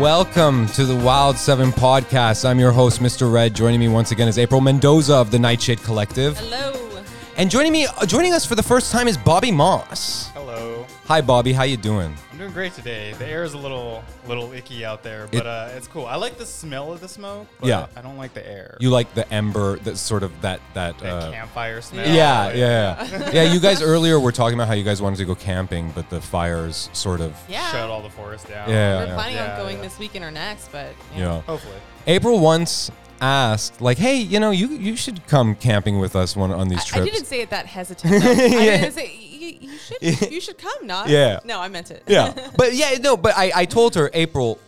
Welcome to the Wild Seven podcast. I'm your host, Mr. Red. Joining me once again is April Mendoza of the Nightshade Collective. Hello. And joining me, uh, joining us for the first time is Bobby Moss. Hello. Hi, Bobby. How you doing? I'm doing great today. The air is a little little icky out there, but It- uh, it's cool. I like the smell of the smoke, but Yeah. I don't like the air. You like the ember, that sort of that that. that Uh, campfire smell. yeah, yeah, yeah. yeah. You guys earlier were talking about how you guys wanted to go camping, but the fires sort of. Yeah. Shut all the forest down. Yeah, We're yeah. planning Yeah, on going yeah. this weekend or next, but Yeah. Hopefully. April once asked, like, "Hey, you know, you you should come camping with us one on these I, I didn't say it that hesitant. though. I Yeah. didn't say you, you should. You should come, not. Yeah. No, I meant it. yeah, but yeah, no, but I, I told her April,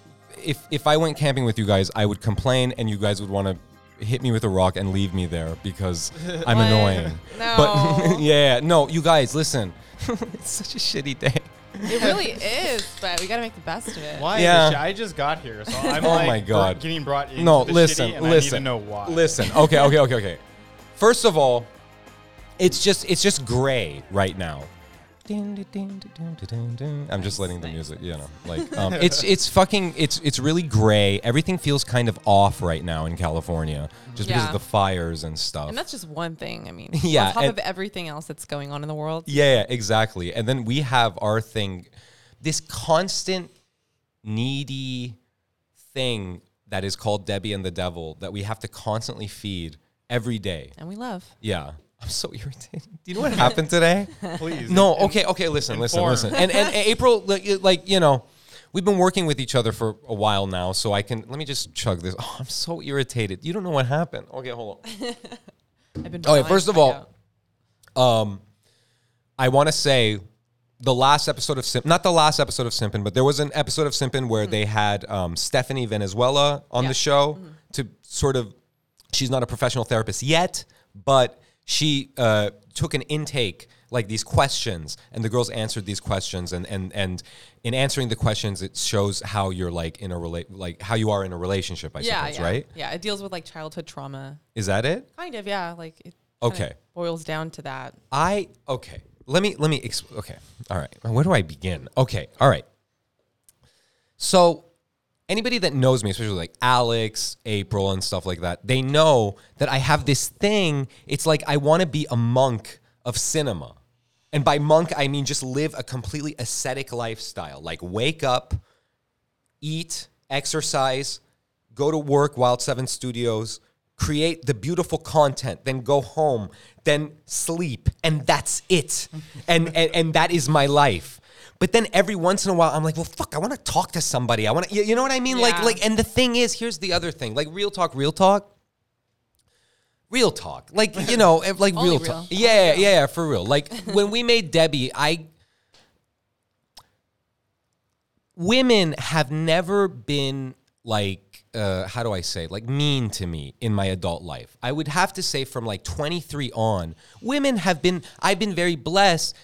if if I went camping with you guys, I would complain, and you guys would want to hit me with a rock and leave me there because I'm What? annoying. No. But yeah, no, you guys, listen, it's such a shitty day. it really is, but we got to make the best of it. Why? Yeah. Yeah. I just got here, so I'm Oh like my God. br- getting brought into No, the listen, shitty, and listen, I need to know why. listen. Okay, okay, okay, okay. First of all, it's just it's just gray right now. I'm just letting the music, you know, like um, it's it's fucking it's it's really gray. Everything feels kind of off right now in California, just because Yeah. of the fires and stuff. And that's just one thing. I mean, Yeah, on top and- of everything else that's going on in the world. Yeah, yeah, exactly. And then we have our thing, this constant needy thing that is called Debbie and the Devil that we have to constantly feed every day. And we love. Yeah. I'm so irritated. Do you know what happened today? Please. no, in- okay, okay, listen, listen, inform. listen. And and April like, like, you know, we've been working with each other for a while now, so I can let me just chug this. Oh, I'm so irritated. You don't know what happened. Okay, hold on. I've been. Okay, first of all, out. Um, I want to say the last episode of Simp, not the last episode of Simpin, but there was an episode of Simpin where they had um, Stephanie Venezuela on Yeah. the show to sort of. She's not a professional therapist yet, but she uh, took an intake like these questions and the girls answered these questions and and and in answering the questions it shows how you're like in a relate like how you are in a relationship i yeah, suppose yeah, right Yeah, it deals with like childhood trauma. is that it Kind of, yeah. Like it. Okay. Boils down to that. I okay. Let me let me ex- okay. All right. Where do I begin? Okay. All right. So anybody that knows me, especially like Alex, April, and stuff like that, they know that I have this thing. It's like I want to be a monk of cinema. And by monk, I mean just live a completely ascetic lifestyle. Like wake up, eat, exercise, go to work, Wild Seven Studios, create the beautiful content, then go home, then sleep, and that's it. and, and and that is my life. But then every once in a while, I'm like, well, fuck, I want to talk to somebody. I want to, you, know what I mean? Like, Yeah. like, and the thing is, here's the other thing. Like, real talk, real talk. Real talk, like you know, like real real. talk. Yeah, yeah, yeah, for real. Like when we made Debbie, I women have never been like uh, how do I say like mean to me in my adult life. I would have to say from like 23 on, women have been I've been very blessed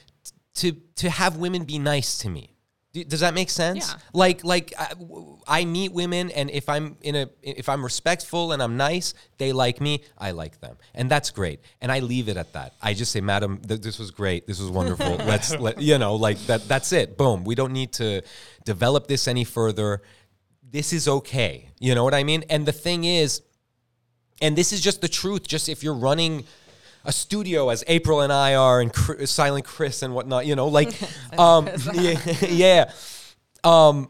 to to have women be nice to me. Does that make sense? Yeah. Like like I, I meet women and if I'm in a if I'm respectful and I'm nice, they like me, I like them. And that's great. And I leave it at that. I just say, "Madam, th- this was great. This was wonderful. Let's let you know, like that that's it. Boom. We don't need to develop this any further. This is okay. You know what I mean? And the thing is and this is just the truth. Just if you're running a studio as April and I are, and Chris, Silent Chris and whatnot, you know, like, um, yeah, yeah. Um,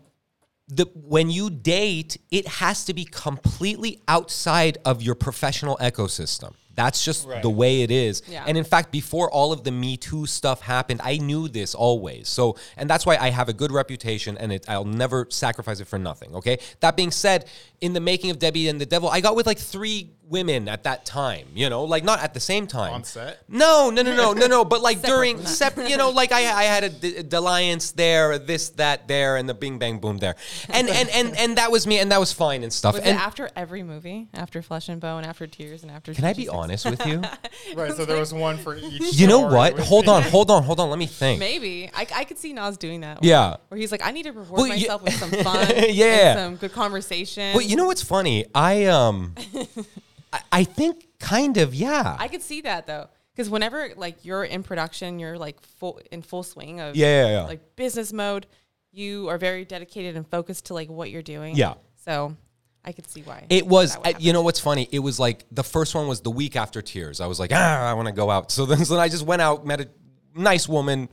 the when you date, it has to be completely outside of your professional ecosystem. That's just Right. the way it is. Yeah. And in fact, before all of the Me Too stuff happened, I knew this always. So, and that's why I have a good reputation and it, I'll never sacrifice it for nothing. Okay. That being said, in the making of Debbie and the Devil, I got with like three women at that time, you know, like not at the same time. On set? No, no, no, no, no, no. But like Separate during from separate, you know, like I, I had a D- Dalliance there, this, that there, and the Bing Bang Boom there, and and and and that was me, and that was fine and stuff. Was and it after every movie? After Flesh and Bone, after Tears, and after can I be honest with you? Right. So there was one for each. You know what? Hold on, hold on, hold on. Let me think. Maybe I, I could see Nas doing that. Yeah. where he's like, I need to reward Well, you- myself with some fun, Yeah. and some good conversation. You know what's funny? I um, I, I think kind of yeah. I could see that though, because whenever like you're in production, you're like full in full swing of Yeah, yeah, yeah. like business mode. you are very dedicated and focused to like what you're doing. Yeah. So I could see why. It was, that would uh, you know, what's funny? It was like the first one was the week after Tears. I was like, ah, I want to go out. So then, so then I just went out, met a nice woman,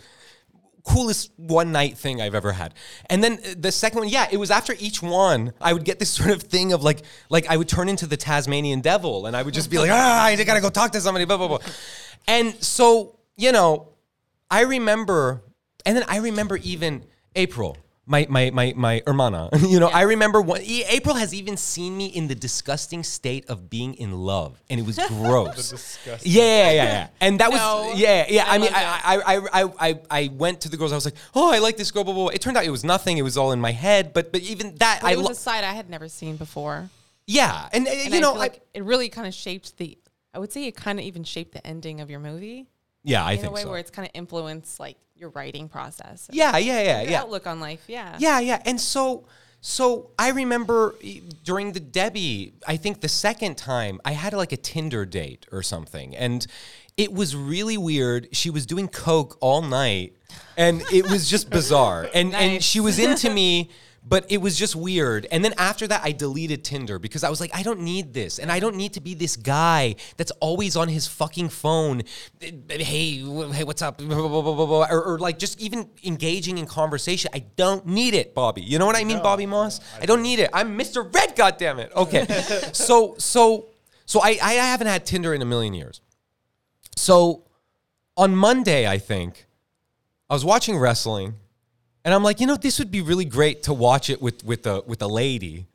coolest one night thing I've ever had. And then uh, the second one, yeah, it was after each one, I would get this sort of thing of like, like I would turn into the Tasmanian devil, and I would just be like, ah, I gotta go talk to somebody, blah blah blah. And so, you know, I remember, and then I remember even April, my my my my hermana. You know, I remember one, E- April has even seen me in the disgusting state of being in love, and it was gross. disgusting yeah, yeah, yeah, yeah. And that was yeah, yeah. I, I mean, I, I, I, I, I, I went to the girls. I was like, oh, I like this girl. Blah, blah, blah. It turned out it was nothing. It was all in my head. But but even that, But I it was lo- a side I had never seen before. yeah, and, uh, And you I know, feel I, like it really kind of shaped the. I would say it kind of even shaped the ending of your movie yeah, I in a way so. where it's kind of influenced like your writing process. Yeah, yeah, yeah, yeah. Outlook on life. Yeah. Yeah, yeah. And so so I remember during the Debbie, I think the second time I had like a Tinder date or something and it was really weird. She was doing coke all night and it was just bizarre. And and she was into me but it was just weird. And then after that, I deleted Tinder because I was like, I don't need this. And I don't need to be this guy that's always on his fucking phone. Hey, hey, what's up? Or, or like just even engaging in conversation. I don't need it, Bobby. You know what I mean, Bobby Moss? I don't need it. I'm Mr. Red, goddammit. Okay. so, so, so I, I haven't had Tinder in a million years. So on Monday, I think, I was watching wrestling. And I'm like, you know, this would be really great to watch it with with a with a lady.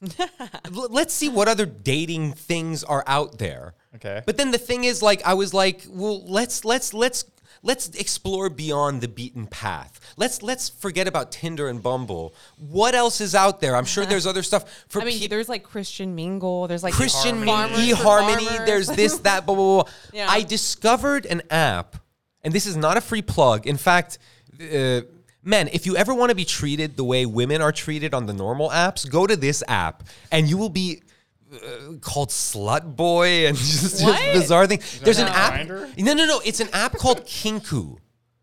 L- Let's see what other dating things are out there. Okay. But then the thing is, like, I was like, well, let's let's let's let's explore beyond the beaten path. Let's let's forget about Tinder and Bumble. What else is out there? I'm sure there's other stuff for I mean, peop- there's like Christian Mingle. There's like Christian eHarmony. There's this, that, blah, blah, blah. Yeah. I discovered an app, and this is not a free plug. In fact, uh, men, if you ever want to be treated the way women are treated on the normal apps, go to this app, and you will be. Uh, called Slut Boy and just, just bizarre thing. There's an app. Grindr? No, no, no. It's an app called Kinku.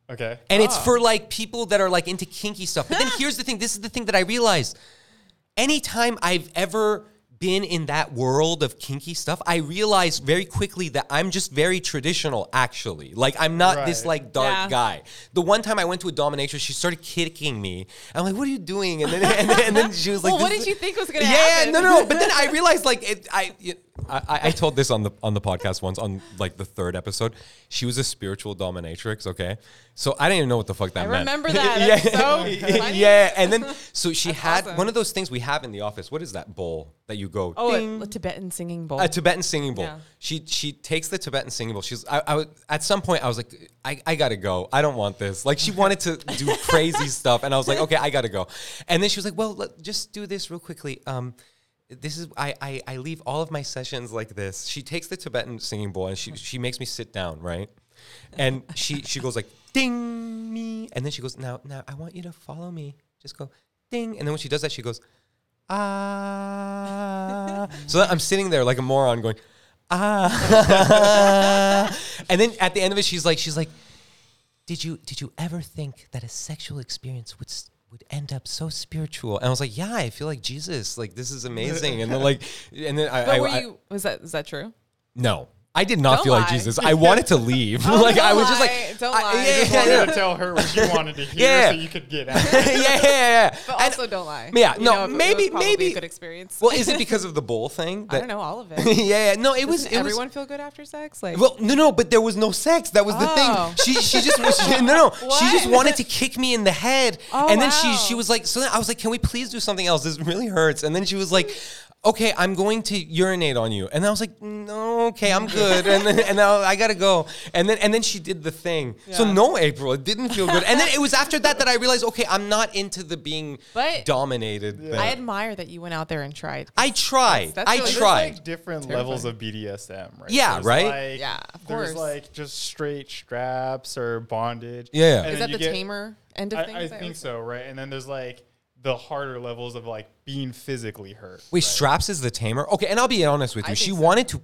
Okay. And it's for like people that are like into kinky stuff. But then here's the thing this is the thing that I realized. Anytime I've ever been in that world of kinky stuff, I realized very quickly that I'm just very traditional, actually. Like, I'm not this like dark Yeah. guy. The one time I went to a dominatrix, she started kicking me. I'm like, what are you doing? And then, and then, and then she was like, Well, what did you think was gonna yeah, happen? no, no, no. But then I realized, like, it, I, it, I, I told this on the on the podcast once on like the third episode. She was a spiritual dominatrix. Okay, so I didn't even know what the fuck that I meant. remember that. That's so funny. yeah, and then so she had awesome. one of those things we have in the office. What is that bowl that you go? Oh, ding? a, a Tibetan singing bowl. a Tibetan singing bowl. Yeah. She she takes the Tibetan singing bowl. She's I, I was- at some point I was like I, I gotta go. I don't want this. Like she wanted to do crazy stuff, and I was like okay I gotta go. And then she was like well let, just do this real quickly. Um, this is I, I I leave all of my sessions like this. She takes the Tibetan singing bowl and she she makes me sit down right, and she she goes like ding me, and then she goes now now I want you to follow me. Just go ding, and then when she does that she goes ah. so I'm sitting there like a moron going, ah. and then at the end of it, she's like, she's like, did you did you ever think that a sexual experience would s- would end up so spiritual? And I was like, yeah, I feel like Jesus. Like this is amazing. And then like, and then I, but I, were I- you? Was that is that true? no. I did not Don't feel like lie. Jesus. I wanted to leave. Oh, like I don't was just like. Don't I- lie. yeah, You just yeah, wanted to tell her what you wanted to hear Yeah. so you could get out. yeah, yeah, yeah. But And- also, don't lie. Yeah, You no, know, it- it was maybe- probably maybe- a good experience. well, is it because of the bowl thing? I don't know all of it. yeah, yeah, no, it was. Doesn't It was everyone feel good after sex? Like, Well, no, no, but there was no sex. That was the Oh. thing. She, she just, was, she, no, no, she just What? wanted to kick me in the head, Oh, and then she, wow. she was like, so then I was like, can we please do something else? This really hurts. And then she was like, okay, I'm going to urinate on you, and I was like, no, okay, I'm good, and then, and now I gotta go, and then, and then she did the thing. So no, April, it didn't feel good, and then it was after that that I realized, okay, I'm not into the being But- dominated. thing. I admire that you went out there and tried. I tried. That's I really- tried. like different levels of BDSM, right? Yeah, There's right? Like, Yeah, of course. There's course. like just straight straps or bondage. Yeah. And Is that the get- tamer end of I, things? I I think so, right? And then there's like the harder levels of like being physically hurt. Wait, right? straps is the tamer. Okay, and I'll be honest with you. She so. wanted to,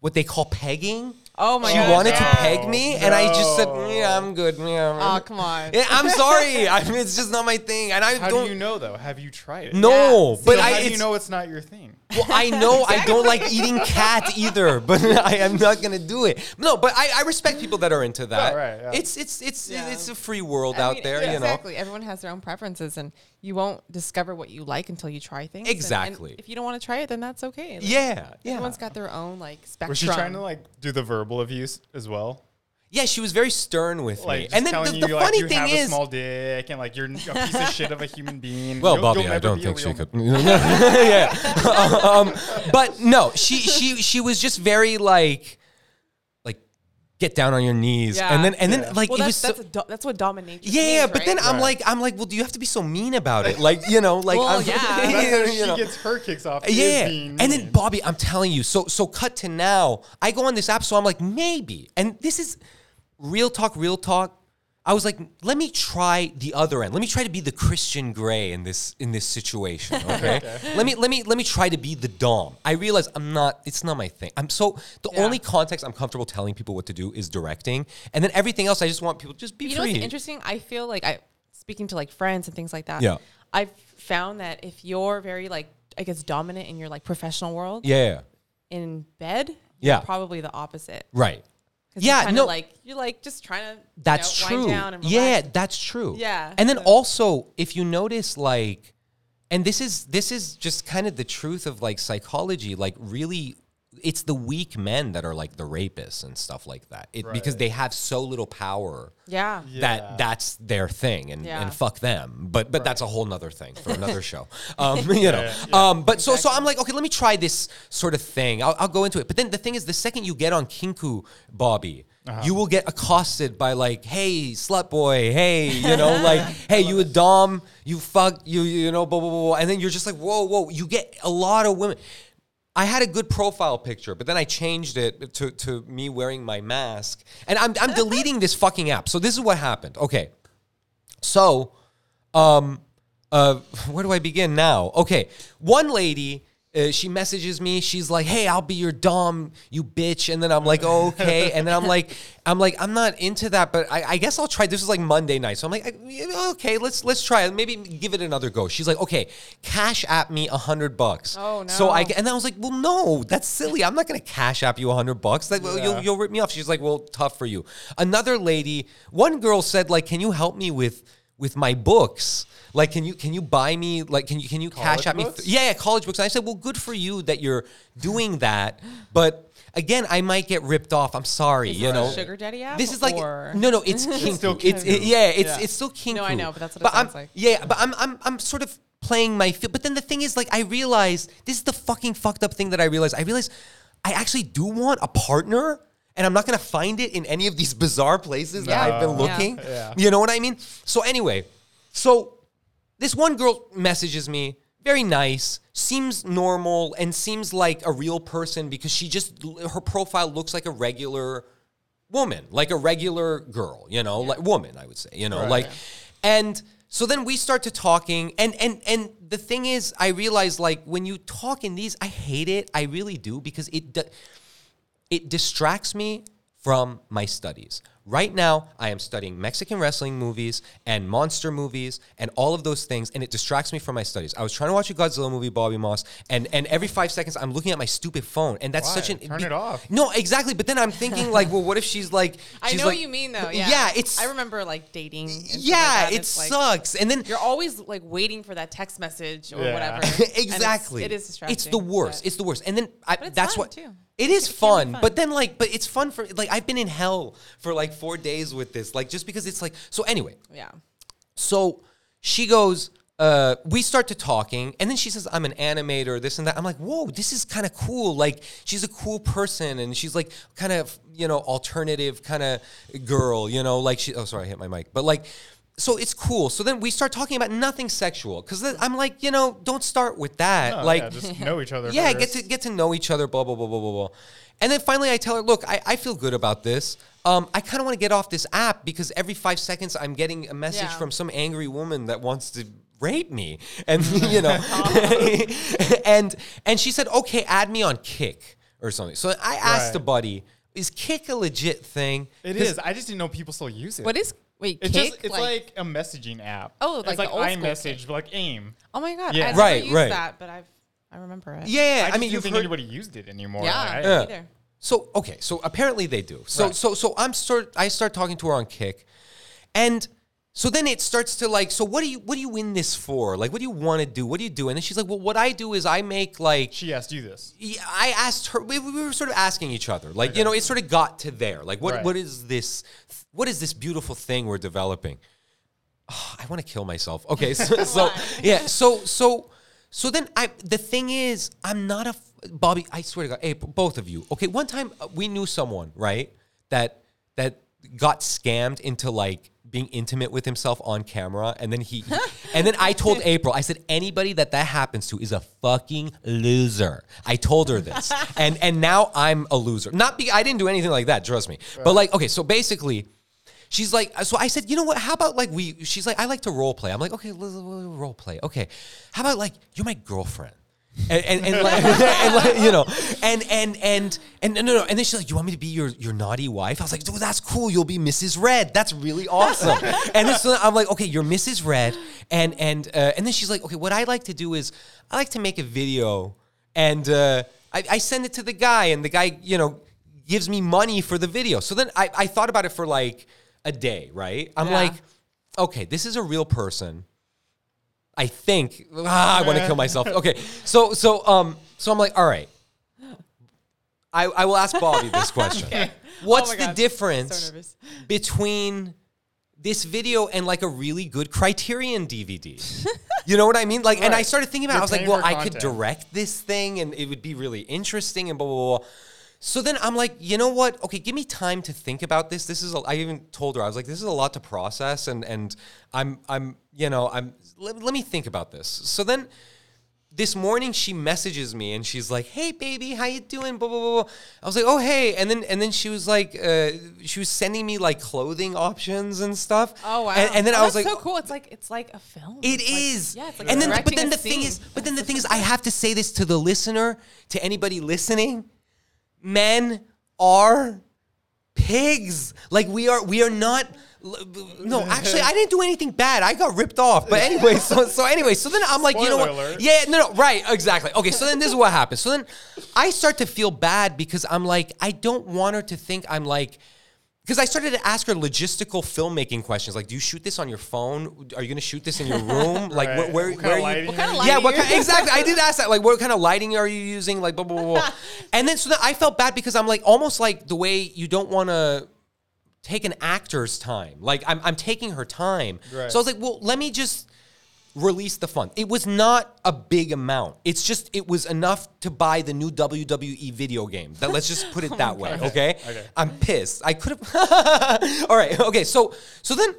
what they call pegging. Oh my god. she god. wanted to peg me, and I just said, mm, "Yeah, I'm good." Mm, yeah, Oh come on. Yeah, I'm sorry. I mean, it's just not my thing, and I How don't. do you know though? Have you tried it? no, Yeah. but So I. how do you know it's not your thing? Well, I know I don't like eating cat either, but I am not gonna do it. No, but I, I respect people that are into that. Oh, right, yeah. It's it's it's Yeah. it's a free world I out mean, there, yeah, you know. Exactly. Everyone has their own preferences, and you won't discover what you like until you try things. And- and Exactly. if you don't want to try it, then that's okay. Like, Yeah, yeah. Everyone's got their own like spectrum. Was she trying to like do the verbal abuse as well? Yeah, she was very stern with Like, me. just And then telling the, you, the like, you thing have a is, small dick and like you're a piece of shit of a human being. Well, You'll- Bobby, you'll I don't think she could. yeah, um, but no, she she she was just very like, like, get down on your knees, Yeah. and then and Yeah. then like Well, it that's was so, that's, a do- that's what dominatrix yeah, means, but then right? I'm Right. like I'm like, well, do you have to be so mean about it? Like you know, like Well, I'm, yeah. That's how she know. gets her kicks off. is Yeah, and then. Bobby, I'm telling you. So so cut to now. I go on this app, so I'm like maybe, and this is real talk, real talk. I was like, let me try the other end. Let me try to be the Christian Grey in this in this situation. Okay, let me let me let me try to be the Dom. I realize I'm not. It's not my thing. I'm so the Yeah. only context I'm comfortable telling people what to do is directing, and then everything else I just want people to just be You know what's interesting? I feel like I speaking to like friends and things like that. Yeah. I've found that if you're very like I guess dominant in your like professional world, yeah, in bed, Yeah. you're probably the opposite. right. Yeah, no. like you're like just trying to you That's know, true. Wind down and yeah, that's true. Yeah, And then so- also, if you notice, like, and this is this is just kind of the truth of like psychology. Like, really, it's the weak men that are like the rapists and stuff like that. It, Because they have so little power yeah. Yeah. that that's their thing, and, Yeah. and fuck them. But but that's a whole nother thing for another show. Um, you know. Yeah, yeah. Um, but so so I'm like, okay, let me try this sort of thing. I'll, I'll go into it. But then the thing is, the second you get on Kinku, Bobby. You will get accosted by like, "Hey, slut boy, hey, you know, like, hey, you a dom, you fuck, you, you know, blah blah blah,", blah. and then you're just like, "Whoa, whoa!" You get a lot of women. I had a good profile picture, but then I changed it to, to me wearing my mask. And I'm, I'm deleting this fucking app. So this is what happened. Okay. So, um, uh, where do I begin now? Okay. One lady, uh, she messages me. She's like, "Hey, I'll be your dom, you bitch." And then I'm like, oh, "Okay." And then I'm like, "I'm like, I'm not into that, but I, I guess I'll try." This is like Monday night, so I'm like, "Okay, let's let's try it. Maybe give it another go." She's like, "Okay, cash at me a hundred bucks." Oh, no! So I and I was like, "Well, no, that's silly. I'm not gonna cash app you a hundred bucks. Like, well, you'll you'll rip me off." She's like, "Well, tough for you." Another lady, one girl said, "Like, can you help me with with my books?" Like, can you can you buy me like can you can you cash College at me? books? yeah, yeah, college books. And I said, well, good for you that you're doing that, but again, I might get ripped off. I'm sorry, Is you this a know. sugar daddy app? This is like or- no, no. It's kinku. still It's it- yeah. It's Yeah. it's still kinku. No, I know, but that's what it I'm, sounds like. Yeah, but I'm I'm I'm sort of playing my field. But then the thing is, like, I realized this is the fucking fucked up thing that I realized. I realized I actually do want a partner. And I'm not gonna find it in any of these bizarre places that I've been looking. Yeah. You know what I mean? So anyway, so this one girl messages me, very nice, seems normal, and seems like a real person because she just her profile looks like a regular woman, like a regular girl, you know, like woman, I would say, you know, Right. like, and so then we start to talking, and and and the thing is, I realize like when you talk in these, I hate it, I really do because it. do- it distracts me from my studies. Right now, I am studying Mexican wrestling movies and monster movies and all of those things, and it distracts me from my studies. I was trying to watch a Godzilla movie, Bobby Moss, and, and every five seconds I'm looking at my stupid phone, and that's Why? such an Turn it off. No, exactly. But then I'm thinking like, well, what if she's like? I know like- what you mean though. Yeah. yeah. It's I remember like dating. and stuff like yeah, it it's, like, sucks. And then You're always like waiting for that text message or Yeah. whatever. And it's- exactly. It is distracting. It's the worst. but- It's the worst. And then I, But it's that's fun, what too. It is It fun, fun. But then like, but it's fun for like I've been in hell for like four days with this, like just because it's like so. Anyway, yeah. so she goes. Uh, we start to talking, and then she says, "I'm an animator, this and that." I'm like, "Whoa, this is kind of cool." Like, she's a cool person, and she's like, kind of, you know, alternative kind of girl, you know, like she. Oh, sorry, I hit my mic, but like, so it's cool. So then we start talking about nothing sexual, because I'm like, you know, don't start with that. No, like, yeah, just know each other. yeah, get to get to know each other, blah blah blah blah blah blah. And then finally, I tell her, "Look, I, I feel good about this. Um, I kind of want to get off this app because every five seconds I'm getting a message Yeah. from some angry woman that wants to rape me, and you know, and and she said, "Okay, add me on Kik or something." So I asked Right. a buddy. is Kik a legit thing? It is. I just didn't know people still use it. What is wait? It's Kik? just it's like, a messaging app. Oh, it's like like the old iMessage, but like AIM. oh my god, Yeah. I never Right, used right. that, but I've I remember it. Yeah, I, I, just mean, you've think heard, anybody used it anymore. yeah, Like, I- Yeah. either. So okay, so apparently they do. So Right. so so I'm start I start talking to her on Kik, and so then it starts to like, so what do you what do you in this for? Like, what do you want to do? What do you do? And then she's like, well, what I do is I make like. She asked you this. Yeah, I asked her. We, we were sort of asking each other, like you know, it sort of got to there. Like, what Right. what is this? What is this beautiful thing we're developing? Oh, I want to kill myself. Okay, so, so yeah, so so so then I the thing is, I'm not a Bobby. I swear to God, hey, both of you. Okay, one time uh, we knew someone right that that got scammed into like being intimate with himself on camera and then he and then I told April I said anybody that that happens to is a fucking loser. I told her this. and and now I'm a loser. Not be I didn't do anything like that, trust me. But like okay, so basically She's like, so I said, you know what? How about like we? She's like, I like to role play. I'm like, okay, role play. Okay, how about like you're my girlfriend, and and, and, like, and like, you know, and and and and no no. And then she's like, you want me to be your your naughty wife? I was like, oh, that's cool. You'll be Mrs. Red. That's really awesome. and then so I'm like, okay, you're Mrs. Red, and and uh, and then she's like, okay, what I like to do is I like to make a video, and uh, I, I send it to the guy, and the guy, you know gives me money for the video. So then I, I thought about it for like a day, right? I'm Yeah. like, okay, this is a real person. I think ah, I want to kill myself. Okay, so so um so I'm like, all right. I, I will ask Bobby this question. What's Oh the God. difference So between this video and like a really good Criterion DVD? you know what I mean? Like, and I started thinking about. it. I was like, well, I could direct this thing, and it would be really interesting, and blah blah blah. blah. So then I'm like, you know what? Okay, give me time to think about this. This is. A, I even told her I was like, this is a lot to process, and and I'm I'm you know I'm let, let me think about this. So then this morning she messages me and she's like, "Hey baby, how you doing?" Blah blah blah. blah. I was like, "Oh hey," and then and then she was like, uh, she was sending me like clothing options and stuff. Oh wow! And, and then Oh, I was like, so cool. It's like it's like a film. it It's like- yeah, it's like and then, but then the thing is, but then the thing is, I have to say this to the listener, to anybody listening. Men are pigs. Like we are, we are not. No, actually, I didn't do anything bad. I got ripped off. But anyway, so so anyway, so then I'm like, you know what? Alert. Yeah, no, no, right, exactly. Okay, so then this is what happens. So then I start to feel bad because I'm like, I don't want her to think I'm like. Because I started to ask her logistical filmmaking questions, like, "Do you shoot this on your phone? Are you going to shoot this in your room? Like, where, Right. where, What kind where of are you? lighting What kind of you yeah, lighting what kind, exactly? I did ask that. Like, what kind of lighting are you using? Like, blah blah blah. blah. and then so then I felt bad because I'm like, almost like the way you don't want to take an actor's time. Like, I'm I'm taking her time. Right. So I was like, well, let me just release the fund. It was not a big amount. It's just it was enough to buy the new WWE video game. That let's just put it oh that way, okay? Okay. I'm pissed. I could have All right. Okay. So so then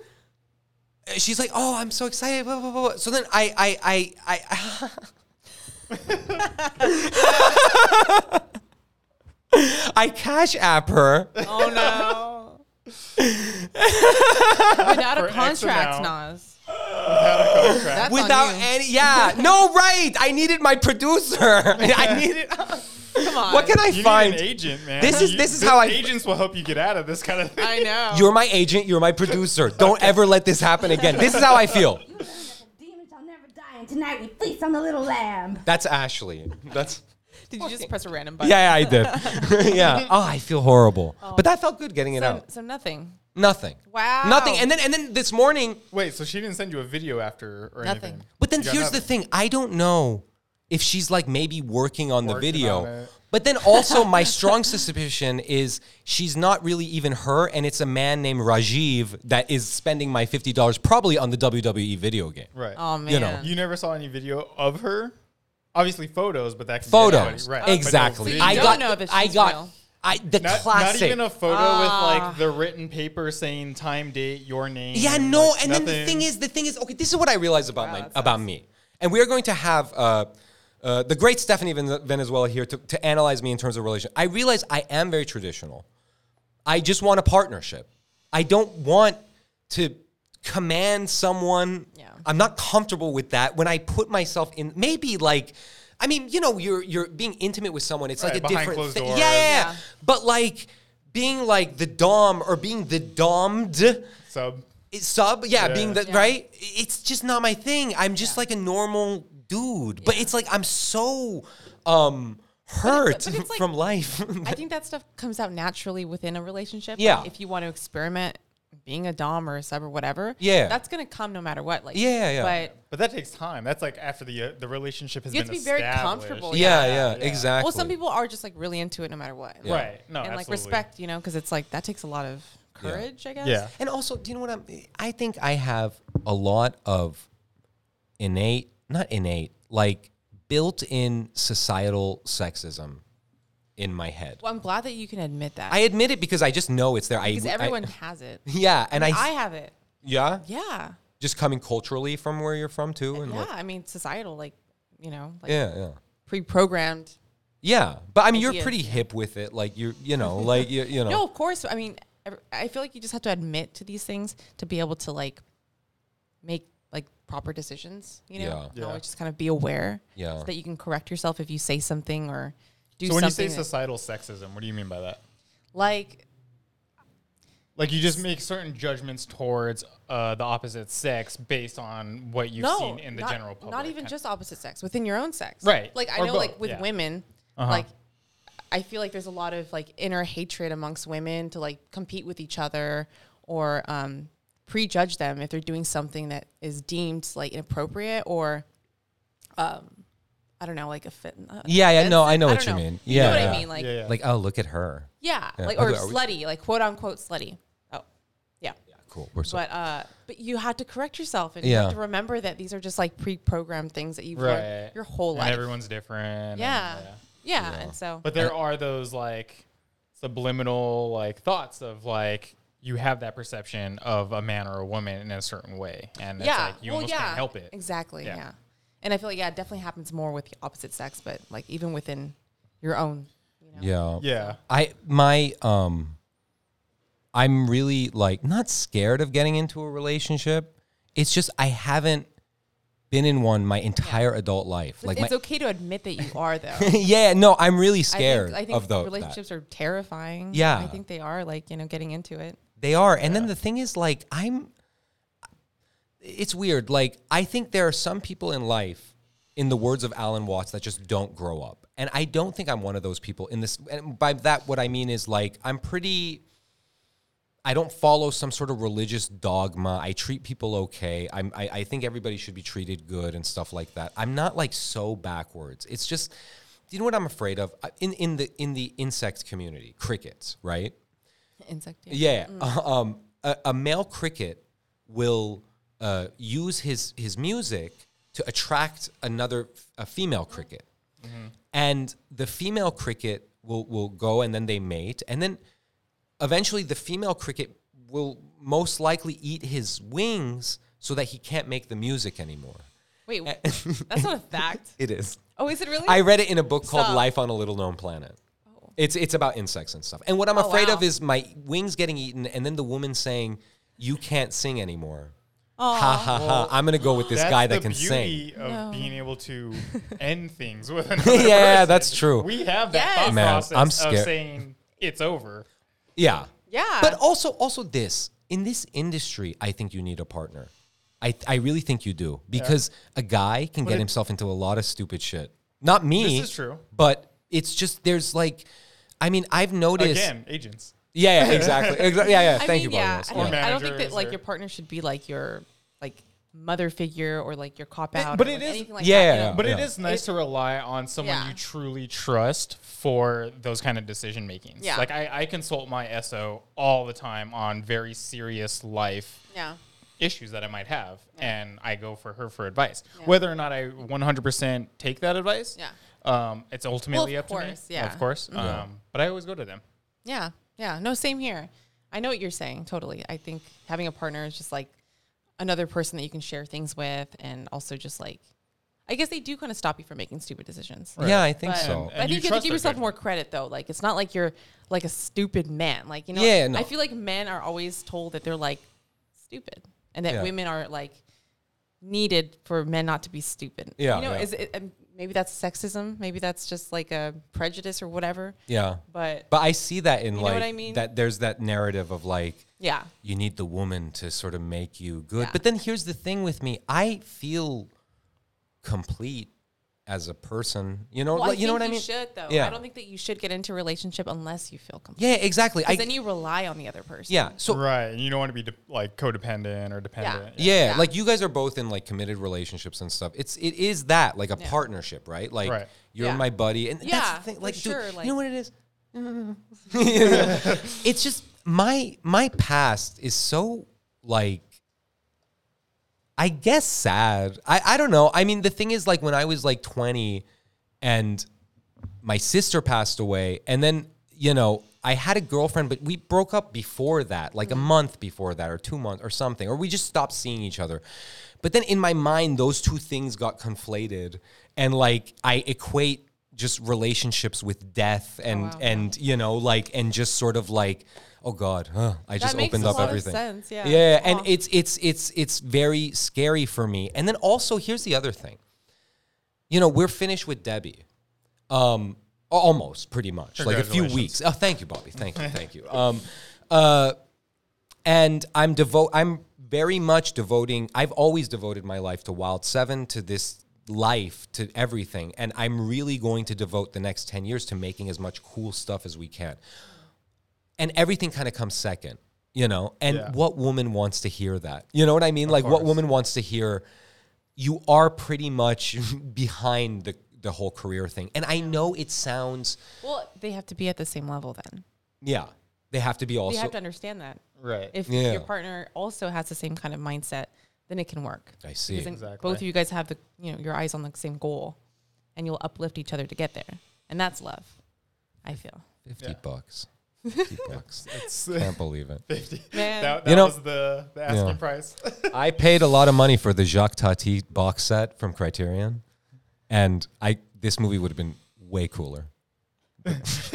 she's like, "Oh, I'm so excited." Blah, blah, blah. So then I I I I I cash app her. Oh no! Without a a X contract, amount. Nas. Contract. That's on Without you. any, yeah, no, right. I needed my producer. I needed. Come on. What can I You need find? an agent, man. This is- You- this is the how I- agents will help you get out of this kind of thing. I know. You're my agent. You're my producer. Don't ever let this happen again. This is how I feel. Demon shall never die, and tonight we feast on the little lamb. That's Ashley. That's Did you just press a random button? yeah, yeah I did. yeah. Oh, I feel horrible. Oh. But that felt good getting it So, out. so nothing. Nothing. Wow. Nothing. And then and then this morning. Wait, so she didn't send you a video after or Nothing. anything? But then You got here's the thing. I don't know if she's like maybe working on the video. on. But then also my strong suspicion is she's not really even her, and it's a man named Rajiv that is spending my fifty dollars probably on the WWE video game. Right. Oh man. You know. You never saw any video of her? Obviously photos, but that can be Photos, anybody. right? but no exactly. So. I don't got, know if I got, real. I the not, classic. not even a photo Ah. with like the written paper saying time, date, your name. Yeah, no, like, and then the thing is, the thing is, okay, this is what I realized about Wow, my about sucks. me, and we are going to have uh, uh, the great Stephanie Ven- Venezuela here to, to analyze me in terms of relation. I realize I am very traditional. I just want a partnership. I don't want to command someone. Yeah. I'm not comfortable with that when I put myself in. Maybe like, I mean, you know, you're you're being intimate with someone. It's like a different closed thing. doors. Yeah, yeah, yeah. Yeah. But like being like the dom or being the dommed Sub. sub yeah, Yeah. being the Yeah. right it's just not my thing i'm just like a normal dude but it's like i'm so um hurt but it's like- from life I think that stuff comes out naturally within a relationship. Yeah. Like if you want to experiment being a dom or a sub or whatever, Yeah. that's gonna come no matter what. Like Yeah, yeah. But But that takes time. That's like after the uh, the relationship has You have been to be very comfortable, yeah, Yeah. yeah Yeah. exactly well, some people are just like really into it no matter what. Yeah. Right. No, and like respect, you know, because it's like that takes a lot of courage, I guess. Yeah. And also, do you know what I'm? I think I have a lot of innate, not innate, like built-in societal sexism in my head. Well, I'm glad that you can admit that. I admit it because I just know it's there. because I, I- everyone has it. yeah, and I, I have it. yeah, Yeah. just coming culturally from where you're from too, and Yeah. like, I mean, societal, like, you know, like yeah, yeah. pre-programmed. Yeah, but I mean, you're pretty hip with it. Like you're, you know, like you, you know. No, of course. I mean, I feel like you just have to admit to these things to be able to like make like proper decisions. You know, Yeah. Yeah. always just kind of be aware, Yeah. so that you can correct yourself if you say something or do So when you say that- societal sexism, what do you mean by that? like, Like you just make certain judgments towards uh, the opposite sex based on what you've no, seen in the not, general public. Not even just opposite sex within your own sex, Right, Like I or know, both, like with yeah. women, Uh-huh. like I feel like there's a lot of like inner hatred amongst women to like compete with each other or um, prejudge them if they're doing something that is deemed like inappropriate or um, I don't know, like a fit. Uh, Yeah, yeah, no. I know what you know. mean. you know Yeah, what yeah. I mean, like Yeah, yeah, yeah. like oh, look at her. Yeah, like or okay, are we- slutty, like quote unquote slutty. Oh, yeah. Yeah, Cool. We're so. But uh, but you have to correct yourself, and you have to remember that these are just like pre-programmed things that you've learned right. your whole and life. everyone's different. and, yeah. yeah, Yeah. and so But there are those like subliminal like thoughts of like you have that perception of a man or a woman in a certain way, and it's yeah, like you well, almost yeah, can't help it. Exactly, Yeah. Yeah. And I feel like yeah, it definitely happens more with the opposite sex, but like even within your own, you know. yeah. Yeah. I my um I'm really like not scared of getting into a relationship. It's just I haven't been in one my entire adult life. But Like it's my okay to admit that you are though. Yeah, no, I'm really I scared think, I think of those. relationships are terrifying. Yeah. I think they are like you know getting into it. They are. And then the thing is like I'm it's weird. Like I think there are some people in life in the words of Alan Watts that just don't grow up. And I don't think I'm one of those people in this and by that what I mean is like I'm pretty I don't follow some sort of religious dogma. I treat people okay. I'm, I, I think everybody should be treated good and stuff like that. I'm not like so backwards. It's just, you know what I'm afraid of? Uh, In in the in the insect community, crickets, right? Insect. Yeah. Um, a, a male cricket will uh, use his his music to attract another a female cricket, and the female cricket will will go and then they mate, and then eventually the female cricket will most likely eat his wings so that he can't make the music anymore. Wait, that's not a fact. It is. Oh, is it really? I read it in a book called Stop. Life on a Little Known Planet. Oh. It's it's about insects and stuff. And what I'm Oh, afraid wow. of is my wings getting eaten and then the woman saying, "You can't sing anymore." Aw. Ha ha ha! I'm gonna go with this That's guy the that can sing. beauty of No. being able to end things with another Yeah, person. that's true. We have that Yes. thought Man, process I'm of saying it's over. Yeah. Yeah. But also also this in this industry, I think you need a partner. I I really think you do because a guy can get it- himself into a lot of stupid shit. Not me. This is true. But it's just there's like, I mean, I've noticed. Again, agents. Yeah, yeah, exactly. Exa- yeah, yeah. I Thank mean, you, yeah. Barbaros. I, Or mean, I don't think managers that like or- your partner should be like your like mother figure or like your cop out. but or, it like, is- like Yeah, that, you know? But yeah. it is nice to rely on someone Yeah. you truly trust for those kind of decision makings. Yeah. Like I, I consult my SO all the time on very serious life Yeah. issues that I might have, and I go for her for advice. Yeah. Whether or not I 100% take that advice, Yeah. um, it's ultimately of up to me. yeah. Of course. Yeah. Um, but I always go to them. Yeah. Yeah. No, same here. I know what you're saying. Totally. I think having a partner is just like another person that you can share things with and also just like I guess they do kind of stop you from making stupid decisions. Yeah, I think But so. And I think you have to give yourself more credit though. Like it's not like you're like a stupid man. Like, you know, Yeah, no. I feel like men are always told that they're like stupid and that Yeah. women are like needed for men not to be stupid. Yeah, You know, yeah. is it, um, maybe that's sexism, maybe that's just like a prejudice or whatever. Yeah. But But I see that in know like what I mean? that there's that narrative of like yeah, you need the woman to sort of make you good. Yeah. But then here's the thing with me. I feel complete as a person. You know, well, like, you know what I you mean? should though. Yeah. I don't think that you should get into a relationship unless you feel complete. Yeah, exactly. I Because then you rely on the other person. Yeah, so right. And you don't want to be de- like codependent or dependent. yeah, Yeah. like you guys are both in like committed relationships and stuff. It's it is that like a Yeah. partnership, right? Like Right. you're Yeah. my buddy, and that's Yeah, the thing. for Like, dude, sure, you know what it is? it's just my my past is so like I guess sad. I I don't know. I mean, the thing is like when I was like 20 and my sister passed away and then, you know, I had a girlfriend but we broke up before that, like a mm-hmm. month before that or 2 months or something or we just stopped seeing each other. But then in my mind those two things got conflated and like I equate just relationships with death and Oh, wow. and you know like and just sort of like oh god huh, i just makes opened a up lot of everything. sense, yeah. yeah and Aw. it's it's it's it's very scary for me. And then also here's the other thing. You know we're finished with debbie um almost pretty much. Like a few weeks. Oh thank you bobby. Thank you thank you. Um uh and i'm devote i'm very much devoting i've always devoted my life to wild seven to this life to everything and i'm really going to devote the next 10 years to making as much cool stuff as we can and everything kind of comes second you know and Yeah. what woman wants to hear that you know what i mean like what woman wants to hear you are pretty much behind the the whole career thing and i know it sounds Well, they have to be at the same level then. yeah they have to be also you have to understand that. Right. If Yeah. your partner also has the same kind of mindset, then it can work. i see Because Exactly. both of you guys have the you know your eyes on the same goal, and you'll uplift each other to get there, and that's love. I feel. 50 Yeah. bucks 50 bucks It's can't believe it Fifty. Man, that, that You know- was the, the asking Yeah. price. I paid a lot of money for the Jacques Tati box set from Criterion, and I this movie would have been way cooler.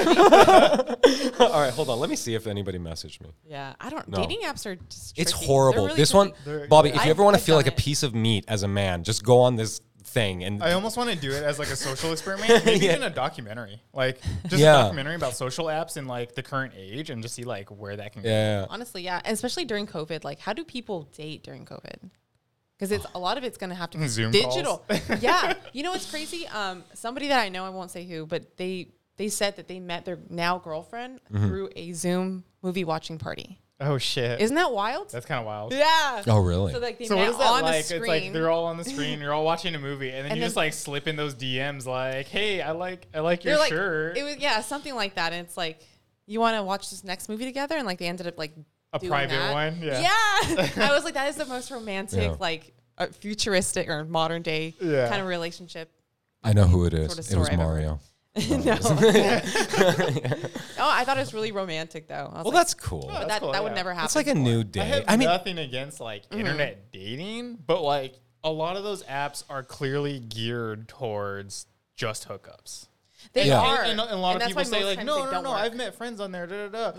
All right, hold on. Let me see if anybody messaged me. yeah, I don't. No. Dating apps are just. It's tricky. horrible. Really this one, tricky. They're- Bobby. If you ever want to feel like done a piece of meat as a man, just go on this thing and I almost want to do it as like a social experiment, maybe Yeah. even a documentary, like just Yeah. a documentary about social apps in like the current age, and just see like where that can go. yeah. Honestly, yeah, and especially during COVID. Like, how do people date during COVID? Because it's a lot of it's going to have to be Zoom digital. yeah, you know what's crazy? Um, somebody that I know, I won't say who, but they they said that they met their now girlfriend Mm-hmm. through a Zoom movie watching party. Oh shit, Isn't that wild? that's kind of wild. yeah. Oh, really? So like they So met what is that on like? the It's screen. like they're all on the screen. You're all watching a movie, and then And you then- just like slip in those DMs, like, "Hey, I like, I like your like, shirt." it was yeah, something like that. And it's like, you want to watch this next movie together, and like they ended up like A doing private that. one? Yeah. Yeah. I was like, that is the most romantic, Yeah. like uh, futuristic or modern day Yeah. kind of relationship. I know who it is. Sort of it was story I've ever Mario. no. oh, I thought it was really romantic though. I was Well, like, that's cool. but that's that, cool, that would yeah. never happen. It's like a before. new I day. have I mean, nothing against like Mm-hmm. internet dating, but like a lot of those apps are clearly geared towards just hookups. They Yeah. are. And, and a lot And of that's people say most like, times no, they no, no, don't no, work. I've met friends on there. Da, da, da.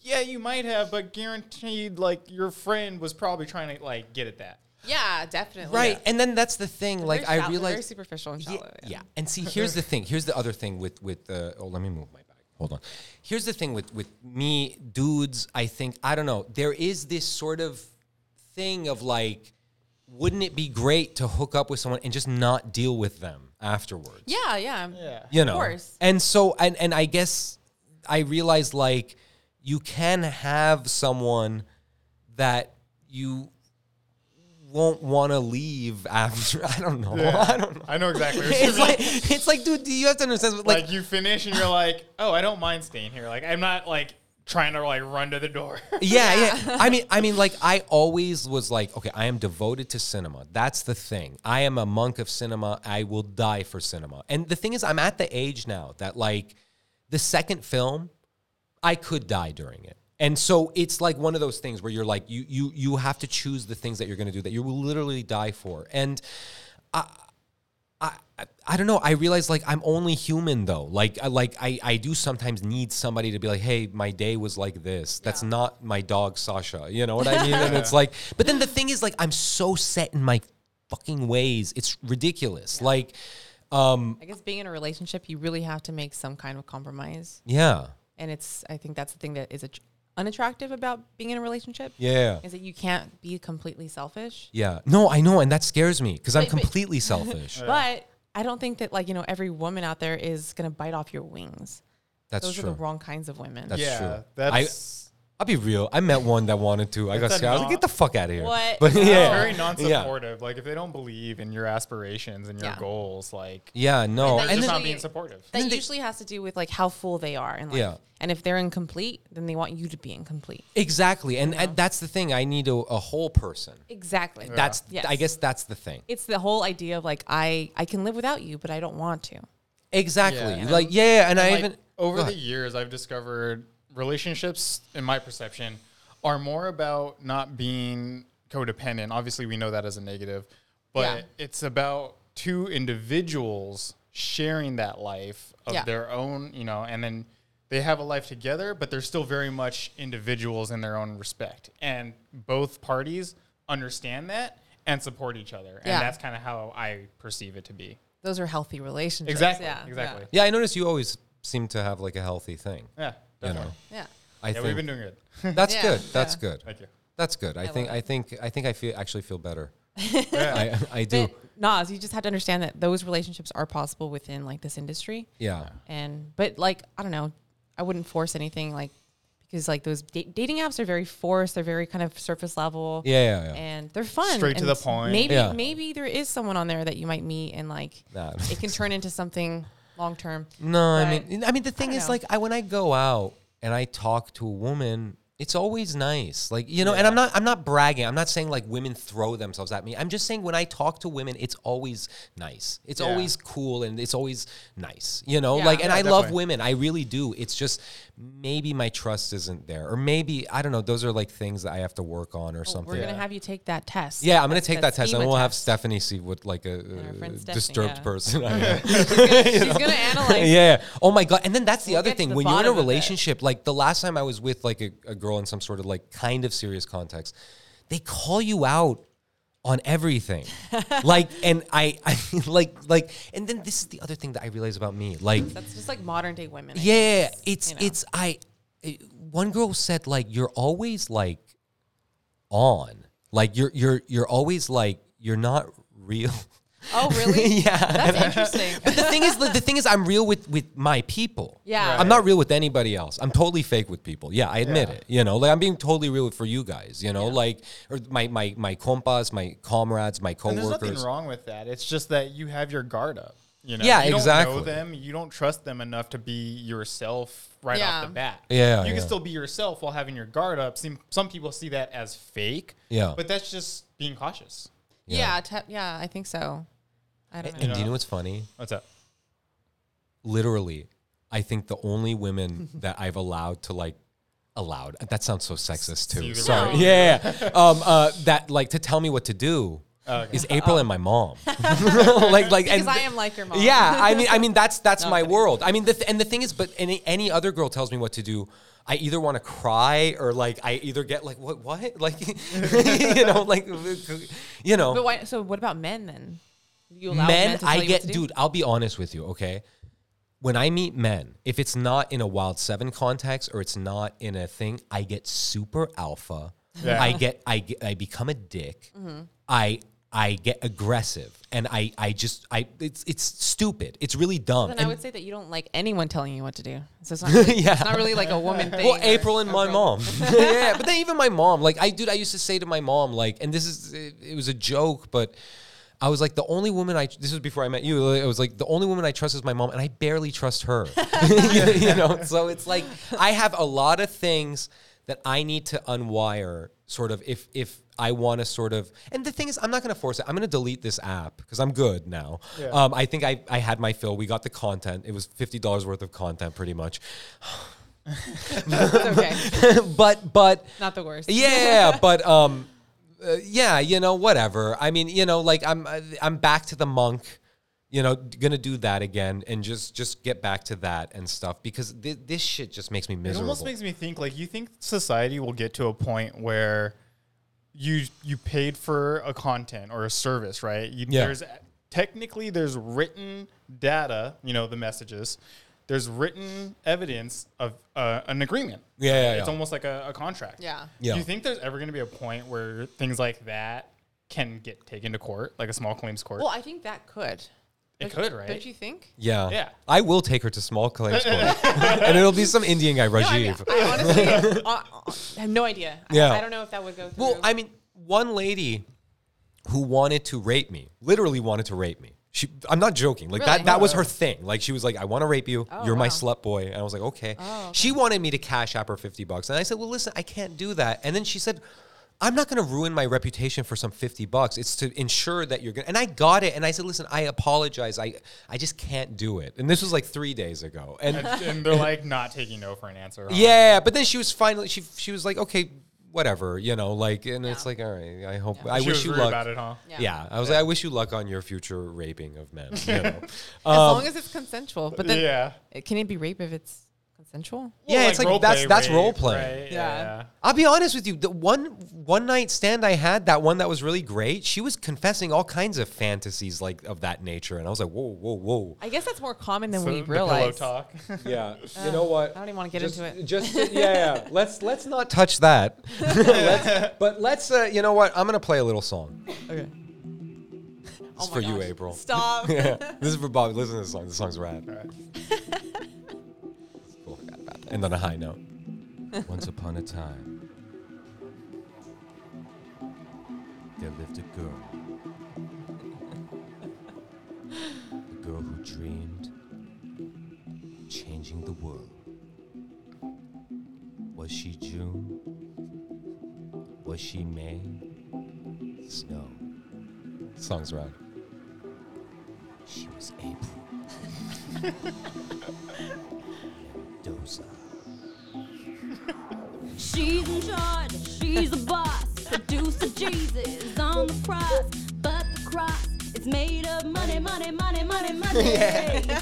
Yeah, you might have, but guaranteed, like your friend was probably trying to like get at that. Yeah, definitely. right. And then that's the thing. They're Like very I shallow- very superficial and Yeah, shallow. yeah. And see, here's the thing. Here's the other thing with with uh, oh, let me move my bag. Hold on. Here's the thing with with me dudes. I think I don't know. There is this sort of thing of like, wouldn't it be great to hook up with someone and just not deal with them afterwards? Yeah, yeah. Yeah. you Of know. course. And so and and I guess I realized like you can have someone that you won't want to leave after. I don't know. I don't know. I know exactly. What you It's mean. like it's like, dude. Do you have to understand? Like, like you finish and you're like, oh, I don't mind staying here. Like I'm not like trying to like run to the door. yeah, yeah. I mean, I mean, like, I always was like, okay, I am devoted to cinema. That's the thing. I am a monk of cinema. I will die for cinema. And the thing is, I'm at the age now that like the second film, I could die during it. And so it's like one of those things where you're like, you you you have to choose the things that you're going to do that you will literally die for. And I, I, I don't know. I realize like I'm only human though. Like I like I, I do sometimes need somebody to be like, hey, my day was like this. That's not my dog Sasha. You know what I mean? and it's like, but then the thing is like I'm so set in my fucking ways. It's ridiculous. Like Um, I guess being in a relationship, you really have to make some kind of compromise, yeah, and it's. I think that's the thing that is att- unattractive about being in a relationship. yeah, Is that you can't be completely selfish. yeah. No, I know, and that scares me because I'm But- but- completely selfish. But I don't think that like you know every woman out there is gonna bite off your wings. That's Those true. are the wrong kinds of women. That's yeah, true. that's I'll be real. I met one that wanted to. I got That's a scared. I was like, get the fuck out of here. What? But No. yeah, very non-supportive. Like if they don't believe in your aspirations and your Yeah. goals, like yeah, no, And and, just then not being supportive. that then they- usually has to do with like how full they are in life. Yeah. And if they're incomplete, then they want you to be incomplete. exactly, and, and that's the thing. I need a, a whole person. Exactly. That's Yes. I guess that's the thing. It's the whole idea of like I I can live without you, but I don't want to. Exactly. Yeah. Like yeah, and, I like, even over the years I've discovered relationships in my perception are more about not being codependent. Obviously we know that as a negative, but Yeah. it's about two individuals sharing that life of Yeah. their own, you know, and then they have a life together, but they're still very much individuals in their own respect. And both parties understand that and support each other. And Yeah. that's kind of how I perceive it to be. Those are healthy relationships. Exactly. Yeah. exactly. Yeah, I notice you always seem to have like a healthy thing. Yeah. You know, Yeah. I Yeah, think we've been doing good. that's Yeah, good. That's yeah. good. Thank you. That's good. I, I think. I think. I think. I feel actually feel better. Yeah. I I do. But Nas, you just have to understand that those relationships are possible within like this industry. Yeah. And but like I don't know, I wouldn't force anything like because like those da- dating apps are very forced. They're very kind of surface level. Yeah. Yeah. yeah. And they're fun. Straight to the point. Maybe Yeah. maybe there is someone on there that you might meet and like Nah. it can turn into something long term. No, I mean, I mean, the thing is, know. like, I when I go out and I talk to a woman, it's always nice, like you know. And I'm not, I'm not bragging. I'm not saying like women throw themselves at me. I'm just saying when I talk to women, it's always nice. It's Yeah. always cool and it's always nice, you know. Yeah. Like, and Yeah, I love women. I really do. It's just maybe my trust isn't there, or maybe I don't know. Those are like things that I have to work on or something. We're gonna have you take that test. yeah, I'm gonna take that test, and we'll have. Stephanie see what like a, uh disturbed yeah. person I am. She's gonna analyze. yeah. Oh my god. And then that's the We'll other thing. the When you're in a bottom of it. relationship, like the last time I was with like a, a girl in some sort of like kind of serious context, they call you out on everything. like and I, I like like and then this is the other thing that I realize about me. Like That's just like modern day women. I yeah, guess, it's you know. it's I it- one girl said like you're always like on. Like you're you're you're always like you're not real. Oh really? yeah. That's interesting. But the thing is, the thing is, I'm real with with my people. Yeah. I'm not real with anybody else. I'm totally fake with people. Yeah, I admit Yeah. it. You know, like I'm being totally real for you guys. You know, Yeah. like or my my my compas, my comrades, my And there's nothing wrong with that. It's just that you have your guard up. You know, Yeah, you exactly. Don't know them. You don't trust them enough to be yourself right Yeah. off the bat. Yeah, you yeah. can still be yourself while having your guard up. Some some people see that as fake. Yeah. but that's just being cautious. yeah. te- yeah. I think so. I don't know. And do you know what's funny? What's up? Literally, I think the only women that I've allowed to like allowed that sounds so sexist too. the Sorry. wrong- Yeah. yeah. um. Uh. That like to tell me what to do. Okay. Is April and my mom like like Because and I am like your mom. Yeah, I mean, I mean that's that's No, my kidding. world. I mean, the th- and the thing is, but any any other girl tells me what to do, I either want to cry or like I either get like what what like you know like you know But why? So what about men then? You allow men, men. to tell I you what get to do? dude. I'll be honest with you, okay. When I meet men, if it's not in a wild seven context or it's not in a thing, I get super alpha. Yeah. I get I get I become a dick. Mm-hmm. I I get aggressive and I I just I it's it's stupid. It's really dumb. Then And- I would say that you don't like anyone telling you what to do. So it's not really, Yeah. it's not really like a woman thing. well, or April and my girl- mom. yeah, but then even my mom, like I dude, I used to say to my mom, like, and this is it, it was a joke, but I was like the only woman I this was before I met you. I was like the only woman I trust is my mom, and I barely trust her. you, you know, so it's like I have a lot of things that I need to unwire, sort of if if I want to sort of. And the thing is, I'm not going to force it. I'm going to delete this app because I'm good now. Yeah. Um, I think I I had my fill. We got the content. It was fifty dollars worth of content, pretty much. It's okay. but but Not the worst. yeah, but um, uh, yeah, you know, whatever. I mean, you know, like I'm uh, I'm back to the monk. You know, gonna do that again and just just get back to that and stuff because thi- this shit just makes me miserable. It almost makes me think like you think society will get to a point where you you paid for a content or a service, right? You, Yeah. There's technically there's written data, you know, the messages. There's written evidence of uh, an agreement. Yeah, yeah, it's yeah. almost like a, a contract. Yeah. Yeah. Do you think there's ever going to be a point where things like that can get taken to court, like a small claims court? Well, I think that could. it Don't- could, right? Don't you think? Yeah. Yeah. I will take her to small claims court. and it'll be some Indian guy, No, I, mean, Rajiv. I honestly uh, uh, have no idea. I- Yeah. I, don't know if that would go through. Well, I mean, one lady who wanted to rape me, literally wanted to rape me. She, I'm not joking. Like Really? that, that was oh. her thing. Like she was like, I want to rape you. Oh, You're my wow. slut boy. And I was like, okay. Oh, okay. She wanted me to cash app her 50 bucks. And I said, well, listen, I can't do that. And then she said, I'm not going to ruin my reputation for some 50 bucks. It's to ensure that you're going to. And I got it. And I said, listen, I apologize. I, I just can't do it. And this was like three days ago. And and, and they're like not taking no for an answer. huh? yeah, but then she was finally, she, she was like, okay, whatever, you know, like, and it's like, all right, I hope, Yeah. I She wish was you rude luck. about it, huh? Yeah. Yeah, I was like, I wish you luck on your future raping of men. You know? as Um, long as it's consensual. But then, yeah. can it be rape if it's consensual? Yeah, it's like that's role-play that's rape, role play. right? Yeah. Yeah. I'll be honest with you. The one one night stand I had, that one that was really great, she was confessing all kinds of fantasies like of that nature, and I was like, whoa, whoa, whoa. I guess that's more common than So we the pillow realize. talk. Yeah, you know what? I don't even want to get just, into it. Just yeah, yeah. Let's let's not touch that. let's, but let's uh, you know what? I'm gonna play a little song. Okay. It's Oh for my you. April. Stop. yeah, this is for Bobby. Listen to this song. This song's rad. And on a high note. Once upon a time, there lived a girl. A girl who dreamed changing the world. Was she June? Was she May? Snow. Song's right. She was April. Mendoza. She's in charge, she's a boss. Producer Jesus on the cross, but the cross is made of money, money, money, money, money. Yeah.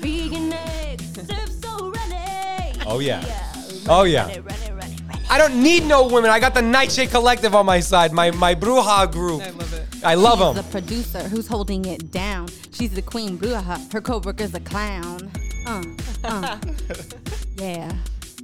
Vegan eggs, served so runny. Oh, yeah. Oh, runny, Oh, yeah. Runny, runny, runny, runny. I don't need no women. I got the Nightshade Collective on my side, my my Bruja group. I love it. I love She's them. the producer who's holding it down. She's the queen bruja. Her co-worker's a clown. Uh, uh. yeah.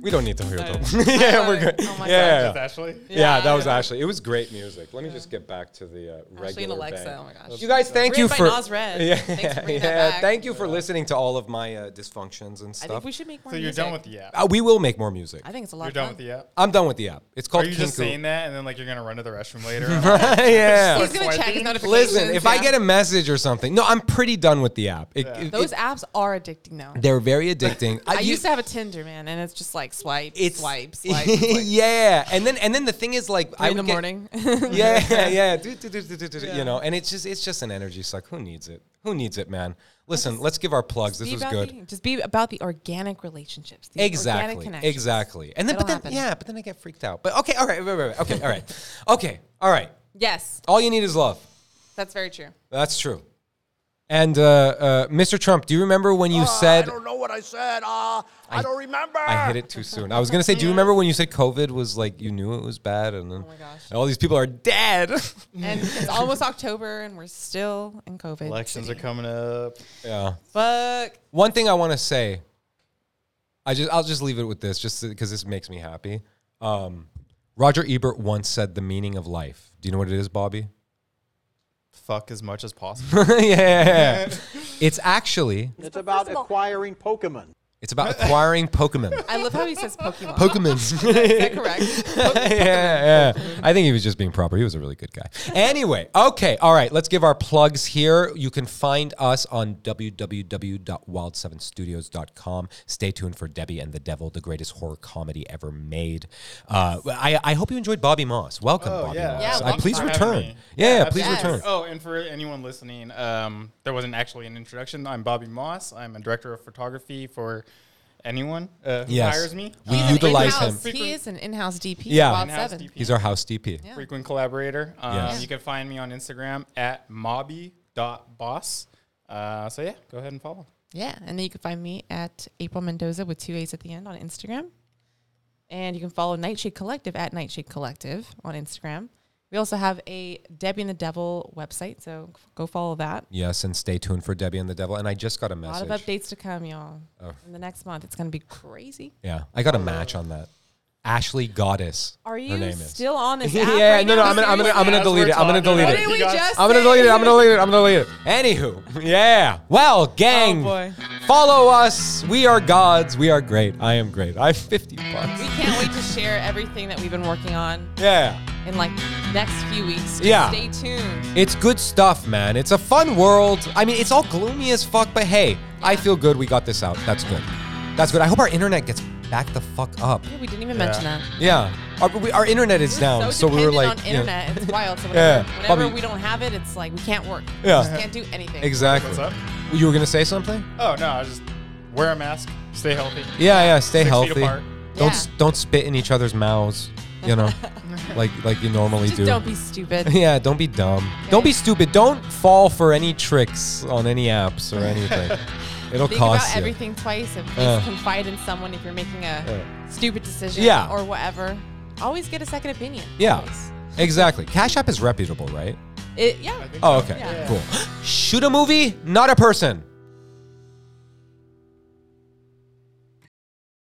We don't need to hear them. Yeah, we're good. Oh my yeah, God. yeah, That's yeah. Ashley. Yeah, that Yeah. was Ashley. It was great music. Let me just get back to the uh, regular. Ashley and Alexa. bang. Oh my gosh. You guys, thank you Written for by Nas Red. yeah, Thanks for yeah. Thank you for listening to all of my uh, dysfunctions and I stuff. think we should make more So you're music. done with the app. uh, we will make more music. I think it's a lot You're done fun. with the app. I'm done with the app. It's called. Are called you just Kinku. saying that and then like you're gonna run to the restroom later? yeah. He's gonna check his notifications. Listen, if I get a message or something, no, I'm pretty done with the app. It- Yeah. it- those apps are addicting though. they're very addicting. I used to have a Tinder, man, and it's just like swipe, it's swipe, swipe. swipe. yeah, and then and then the thing is like Three I in the get- morning. yeah, yeah, do, do, do, do, do, do, Yeah. you know, and it's just it's just an energy suck. Who needs it? Who needs it, man? Listen, let's give our plugs. This Be was good. The, just be about the organic relationships. The Organic Exactly, connections. exactly. And then, but It'll then, happen. yeah, but then I get freaked out. But okay, all right, right, right, right. okay, all right, okay, all right. Yes, All you need is love. that's very true. That's true. And uh, uh, Mr. Trump, do you remember when you said I don't know what I said. Uh, I, don't remember. I hit it too soon? I was gonna say, do you remember when you said COVID was like you knew it was bad, and then Oh my gosh. all these people are dead? And it's almost October, and we're still in COVID. Elections are coming up. yeah. Fuck. One thing I want to say, I just I'll just leave it with this, just because this makes me happy. Um, Roger Ebert once said the meaning of life. Do you know what it is, Bobby? Fuck as much as possible. yeah, it's actually It's about acquiring Pokemon. It's about acquiring Pokemon. I love how he says Pokemon. Pokemon. Is that correct? yeah, yeah. I think he was just being proper. He was a really good guy. Anyway, okay, all right. Let's give our plugs here. You can find us on www.wild7studios.com. Stay tuned for Debbie and the Devil, the greatest horror comedy ever made. Uh, I, I hope you enjoyed Bobby Moss. Welcome, Oh, Bobby yeah. Moss. Yeah, Uh, please return. Yeah, Yeah, yeah, please absolutely. return. Oh, and for anyone listening, um, there wasn't actually an introduction. I'm Bobby Moss. I'm a director of photography for anyone uh, who Yes. hires me. We He's an utilize him. in-house- He is an in-house DP. Yeah. Yeah, Wild In-house Seven. DP. He's our house DP. Yeah. frequent collaborator. Um, Yes. You can find me on Instagram at mobby.boss. Uh, so yeah, go ahead and follow. Yeah, and then you can find me at April Mendoza with two A's at the end on Instagram. And you can follow Nightshade Collective at Nightshade Collective on Instagram. We also have a Debbie and the Devil website, so go follow that. Yes, and stay tuned for Debbie and the Devil. And I just got a message. A lot of updates to come, y'all. Oh. In the next month, it's gonna be crazy. Yeah, I got a match on that. Ashley Goddess. Are her you name is. still on this yeah, app? yeah, right no, now? no, I'm gonna, I'm gonna, I'm gonna delete it. I'm gonna delete about What it. did we just I'm gonna delete it. I'm gonna delete it. I'm gonna delete it. Anywho, yeah. Well, gang, Oh, boy. follow us. We are gods. We are great. I am great. I have 50 bucks. We can't wait to share everything that we've been working on Yeah. in like next few weeks. Just Yeah. Stay tuned. It's good stuff, man. It's a fun world. I mean, it's all gloomy as fuck, but hey, I feel good we got this out. That's good. That's good. I hope our internet gets back the fuck up. Yeah, we didn't even mention that. Yeah. Our, we, our internet is We're down, so, so, we were dependent like, on you know- internet. It's wild. So Yeah, whenever, whenever Bobby- we don't have it, it's like we can't work. Yeah. We just can't do anything. exactly. What's up? You were gonna say something? Oh no, I just wear a mask, stay healthy. Yeah, yeah. Stay Six feet healthy. apart. Don't Yeah. don't spit in each other's mouths. You know, like like you normally Just do. don't be stupid. yeah, don't be dumb. Don't be stupid. Don't fall for any tricks on any apps or anything. It'll Think cost about you. everything twice and please Uh. confide in someone if you're making a Uh. stupid decision Yeah. or whatever. Always get a second opinion. Yeah, Always. exactly. Cash App is reputable, right? It, yeah. Oh, okay, Yeah. cool. Shoot a movie, not a person.